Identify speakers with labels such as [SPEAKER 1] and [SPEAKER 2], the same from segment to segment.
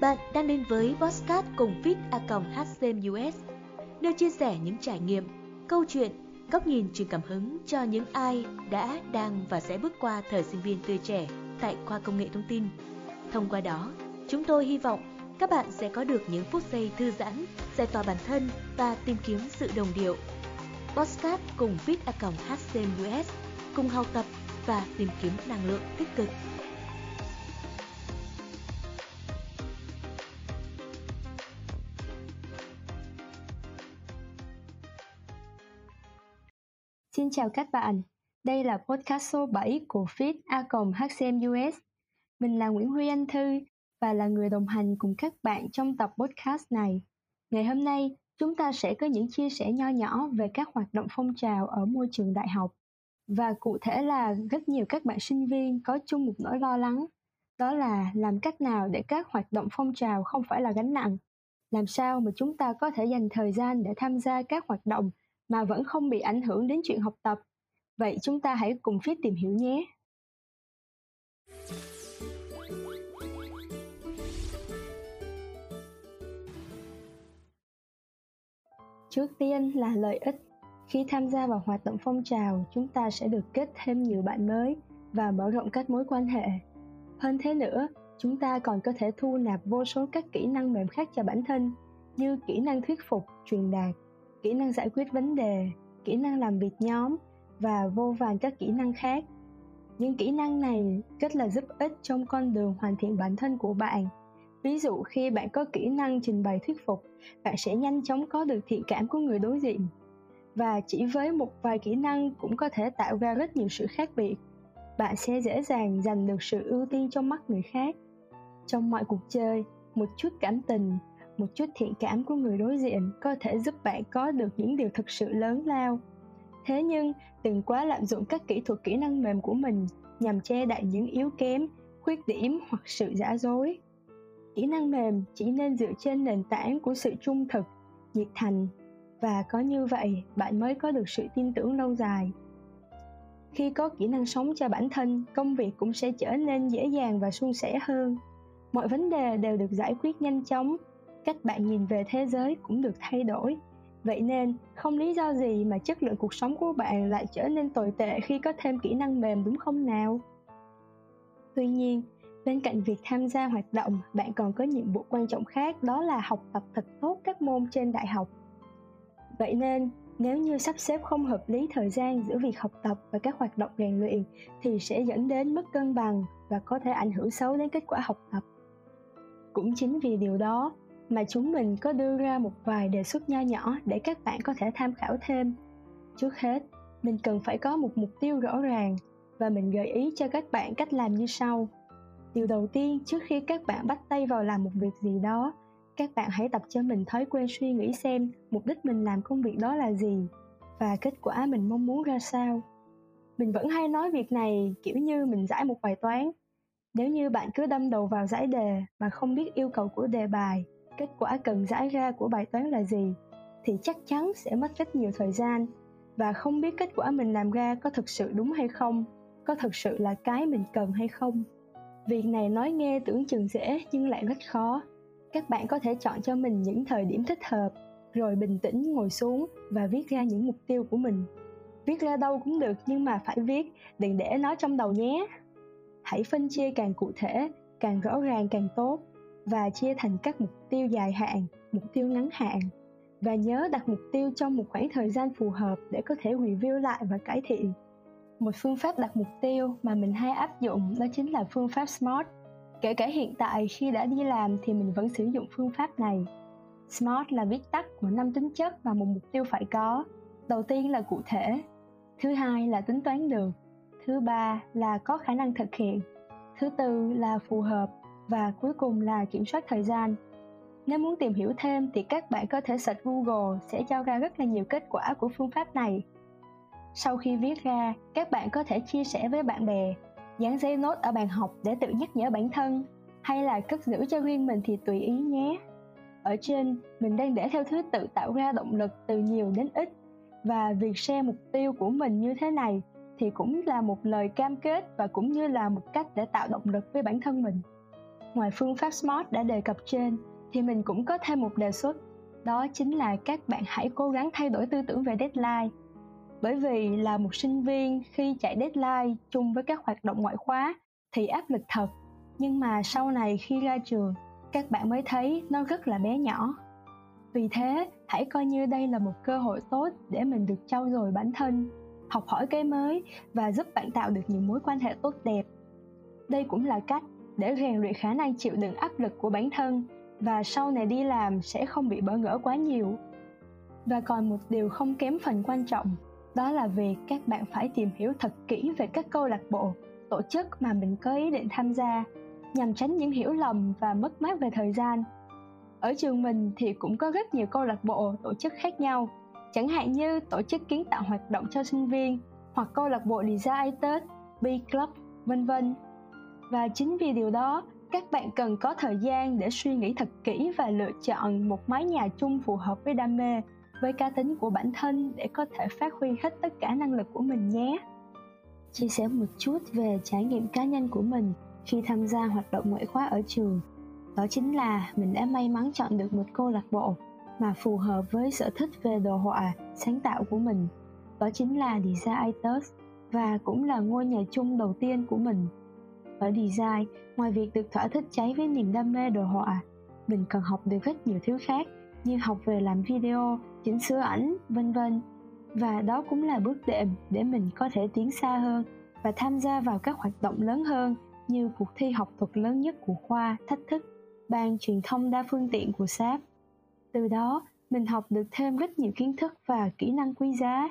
[SPEAKER 1] Bạn đang đến với Postcard cùng Fit A HCMUS, nơi chia sẻ những trải nghiệm, câu chuyện, góc nhìn truyền cảm hứng cho những ai đã, đang và sẽ bước qua thời sinh viên tươi trẻ tại khoa công nghệ thông tin. Thông qua đó, chúng tôi hy vọng các bạn sẽ có được những phút giây thư giãn, giải tỏa bản thân và tìm kiếm sự đồng điệu. Postcard cùng Fit A HCMUS cùng học tập và tìm kiếm năng lượng tích cực.
[SPEAKER 2] Xin chào các bạn, đây là podcast số 7 của Fit A HCMUS. Mình là Nguyễn Huy Anh Thư và là người đồng hành cùng các bạn trong tập podcast này. Ngày hôm nay, chúng ta sẽ có những chia sẻ nho nhỏ về các hoạt động phong trào ở môi trường đại học. Và cụ thể là rất nhiều các bạn sinh viên có chung một nỗi lo lắng, đó là làm cách nào để các hoạt động phong trào không phải là gánh nặng. Làm sao mà chúng ta có thể dành thời gian để tham gia các hoạt động mà vẫn không bị ảnh hưởng đến chuyện học tập. Vậy chúng ta hãy cùng phía tìm hiểu nhé. Trước tiên là lợi ích. Khi tham gia vào hoạt động phong trào, chúng ta sẽ được kết thêm nhiều bạn mới và mở rộng các mối quan hệ. Hơn thế nữa, chúng ta còn có thể thu nạp vô số các kỹ năng mềm khác cho bản thân như kỹ năng thuyết phục, truyền đạt, kỹ năng giải quyết vấn đề, kỹ năng làm việc nhóm và vô vàn các kỹ năng khác. Những kỹ năng này rất là giúp ích trong con đường hoàn thiện bản thân của bạn. Ví dụ khi bạn có kỹ năng trình bày thuyết phục, bạn sẽ nhanh chóng có được thiện cảm của người đối diện. Và chỉ với một vài kỹ năng cũng có thể tạo ra rất nhiều sự khác biệt. Bạn sẽ dễ dàng giành được sự ưu tiên trong mắt người khác. Trong mọi cuộc chơi, một chút cảm tình một chút thiện cảm của người đối diện có thể giúp bạn có được những điều thực sự lớn lao. Thế nhưng, đừng quá lạm dụng các kỹ thuật kỹ năng mềm của mình nhằm che đậy những yếu kém, khuyết điểm hoặc sự giả dối. Kỹ năng mềm chỉ nên dựa trên nền tảng của sự trung thực, nhiệt thành, và có như vậy, bạn mới có được sự tin tưởng lâu dài. Khi có kỹ năng sống cho bản thân, công việc cũng sẽ trở nên dễ dàng và suôn sẻ hơn. Mọi vấn đề đều được giải quyết nhanh chóng cách bạn nhìn về thế giới cũng được thay đổi. Vậy nên, không lý do gì mà chất lượng cuộc sống của bạn lại trở nên tồi tệ khi có thêm kỹ năng mềm, đúng không nào? Tuy nhiên, bên cạnh việc tham gia hoạt động, bạn còn có nhiệm vụ quan trọng khác, đó là học tập thật tốt các môn trên đại học. Vậy nên, nếu như sắp xếp không hợp lý thời gian giữa việc học tập và các hoạt động rèn luyện, thì sẽ dẫn đến mất cân bằng và có thể ảnh hưởng xấu đến kết quả học tập. Cũng chính vì điều đó mà chúng mình có đưa ra một vài đề xuất nho nhỏ để các bạn có thể tham khảo thêm. Trước hết, mình cần phải có một mục tiêu rõ ràng và mình gợi ý cho các bạn cách làm như sau. Điều đầu tiên, trước khi các bạn bắt tay vào làm một việc gì đó, các bạn hãy tập cho mình thói quen suy nghĩ xem mục đích mình làm công việc đó là gì và kết quả mình mong muốn ra sao. Mình vẫn hay nói việc này kiểu như mình giải một bài toán. Nếu như bạn cứ đâm đầu vào giải đề mà không biết yêu cầu của đề bài kết quả cần giải ra của bài toán là gì, thì chắc chắn sẽ mất rất nhiều thời gian. Và không biết kết quả mình làm ra có thực sự đúng hay không, có thực sự là cái mình cần hay không. Việc này nói nghe tưởng chừng dễ nhưng lại rất khó. Các bạn có thể chọn cho mình những thời điểm thích hợp, rồi bình tĩnh ngồi xuống và viết ra những mục tiêu của mình. Viết ra đâu cũng được nhưng mà phải viết, đừng để nó trong đầu nhé. Hãy phân chia càng cụ thể, càng rõ ràng càng tốt và chia thành các mục tiêu dài hạn, mục tiêu ngắn hạn và nhớ đặt mục tiêu trong một khoảng thời gian phù hợp để có thể review lại và cải thiện. Một phương pháp đặt mục tiêu mà mình hay áp dụng đó chính là phương pháp SMART. Kể cả hiện tại khi đã đi làm thì mình vẫn sử dụng phương pháp này. SMART là viết tắt của năm tính chất mà một mục tiêu phải có. Đầu tiên là cụ thể, thứ hai là tính toán được, thứ ba là có khả năng thực hiện, thứ tư là phù hợp và cuối cùng là kiểm soát thời gian. Nếu muốn tìm hiểu thêm thì các bạn có thể search Google sẽ cho ra rất là nhiều kết quả của phương pháp này. Sau khi viết ra, các bạn có thể chia sẻ với bạn bè, dán giấy nốt ở bàn học để tự nhắc nhở bản thân, hay là cất giữ cho riêng mình thì tùy ý nhé. Ở trên, mình đang để theo thứ tự tạo ra động lực từ nhiều đến ít và việc share mục tiêu của mình như thế này thì cũng là một lời cam kết và cũng như là một cách để tạo động lực với bản thân mình ngoài phương pháp SMART đã đề cập trên, thì mình cũng có thêm một đề xuất, đó chính là các bạn hãy cố gắng thay đổi tư tưởng về deadline. Bởi vì là một sinh viên khi chạy deadline chung với các hoạt động ngoại khóa thì áp lực thật. Nhưng mà sau này khi ra trường, các bạn mới thấy nó rất là bé nhỏ. Vì thế, hãy coi như đây là một cơ hội tốt để mình được trau dồi bản thân, học hỏi cái mới và giúp bạn tạo được những mối quan hệ tốt đẹp. Đây cũng là cách để rèn luyện khả năng chịu đựng áp lực của bản thân và sau này đi làm sẽ không bị bỡ ngỡ quá nhiều và còn một điều không kém phần quan trọng đó là việc các bạn phải tìm hiểu thật kỹ về các câu lạc bộ tổ chức mà mình có ý định tham gia nhằm tránh những hiểu lầm và mất mát về thời gian ở trường mình thì cũng có rất nhiều câu lạc bộ tổ chức khác nhau chẳng hạn như tổ chức kiến tạo hoạt động cho sinh viên hoặc câu lạc bộ Design B Club, vân vân. Và chính vì điều đó, các bạn cần có thời gian để suy nghĩ thật kỹ và lựa chọn một mái nhà chung phù hợp với đam mê, với cá tính của bản thân để có thể phát huy hết tất cả năng lực của mình nhé. Chia sẻ một chút về trải nghiệm cá nhân của mình khi tham gia hoạt động ngoại khóa ở trường. Đó chính là mình đã may mắn chọn được một câu lạc bộ mà phù hợp với sở thích về đồ họa, sáng tạo của mình. Đó chính là Design Iters và cũng là ngôi nhà chung đầu tiên của mình. Ở design, ngoài việc được thỏa thích cháy với niềm đam mê đồ họa, mình còn học được rất nhiều thứ khác như học về làm video, chỉnh sửa ảnh, vân vân. Và đó cũng là bước đệm để mình có thể tiến xa hơn và tham gia vào các hoạt động lớn hơn như cuộc thi học thuật lớn nhất của khoa Thách thức, ban truyền thông đa phương tiện của SAP. Từ đó, mình học được thêm rất nhiều kiến thức và kỹ năng quý giá.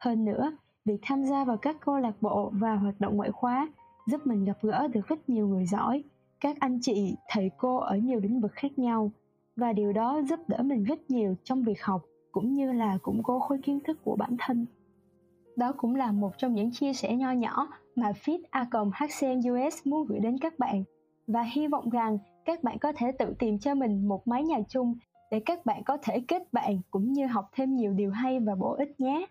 [SPEAKER 2] Hơn nữa, việc tham gia vào các câu lạc bộ và hoạt động ngoại khóa giúp mình gặp gỡ được rất nhiều người giỏi, các anh chị, thầy cô ở nhiều lĩnh vực khác nhau và điều đó giúp đỡ mình rất nhiều trong việc học cũng như là củng cố khối kiến thức của bản thân. Đó cũng là một trong những chia sẻ nho nhỏ mà Fit A HCM US muốn gửi đến các bạn và hy vọng rằng các bạn có thể tự tìm cho mình một mái nhà chung để các bạn có thể kết bạn cũng như học thêm nhiều điều hay và bổ ích nhé.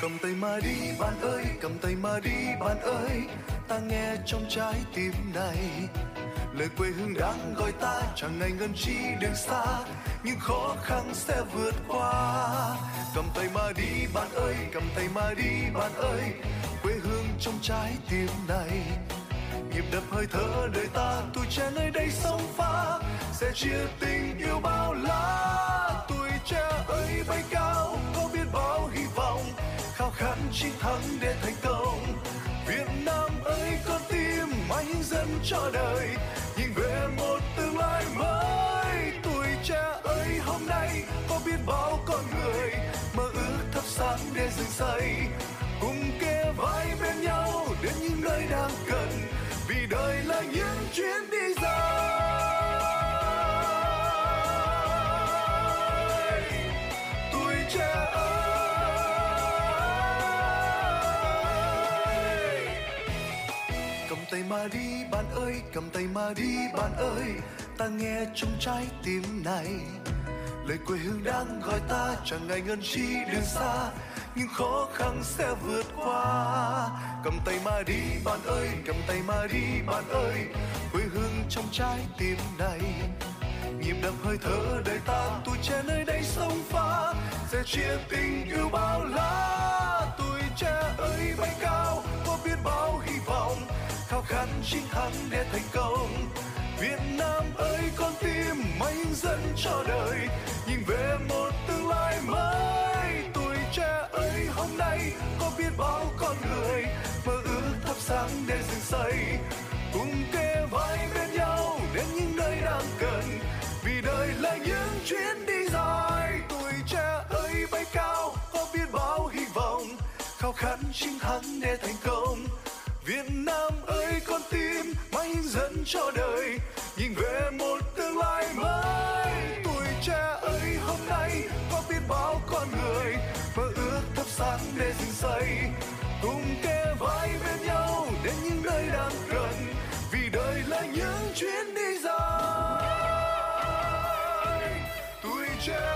[SPEAKER 3] Cầm tay mà đi, bạn ơi, cầm tay mà đi, bạn ơi. Ta nghe trong trái tim này, lời quê hương đang gọi ta, chẳng ngày ngân chi đường xa nhưng khó khăn sẽ vượt qua. Cầm tay mà đi, bạn ơi, cầm tay mà đi, bạn ơi. Quê hương trong trái tim này, nhịp đập hơi thở đời ta, tuổi trẻ nơi đây sông pha, sẽ chia tình yêu bao la. Tuổi trẻ ơi, bay cao, có biết bao hy vọng khao khát chiến thắng để thành công. Việt Nam ơi con tim anh dân cho đời, nhìn về một tương lai mới. Mà đi, bạn ơi, cầm tay mà đi, bạn ơi. Ta nghe trong trái tim này, lời quê hương đang gọi ta, chẳng ngại ngần chi đường xa, nhưng khó khăn sẽ vượt qua. Cầm tay mà đi, bạn ơi, cầm tay mà đi, bạn ơi. Quê hương trong trái tim này, nhịp đập hơi thở đời ta, tuổi trẻ nơi đây sông pha. Sẽ chia tình yêu bao la, tuổi trẻ ơi bay cao, có biết bao hy vọng khao khát chiến thắng để thành công. Việt Nam ơi, con tim mạnh dẫn cho đời. Nhìn về một tương lai mới, tuổi trẻ ơi, hôm nay có biết bao con người mơ ước thắp sáng để dựng xây. Cùng kề vai bên nhau đến những nơi đang cần. Vì đời là những chuyến đi dài, tuổi trẻ ơi, bay cao, có biết bao hy vọng. Khao khát chiến thắng để thành công con tim mãi hướng dẫn cho đời. Nhìn về một tương lai mới, tuổi trẻ ấy hôm nay có biết bao con người mơ ước thắp sáng để rừng xây cùng kề vai bên nhau đến những nơi đang gần, vì đời là những chuyến đi dài. Tuổi trẻ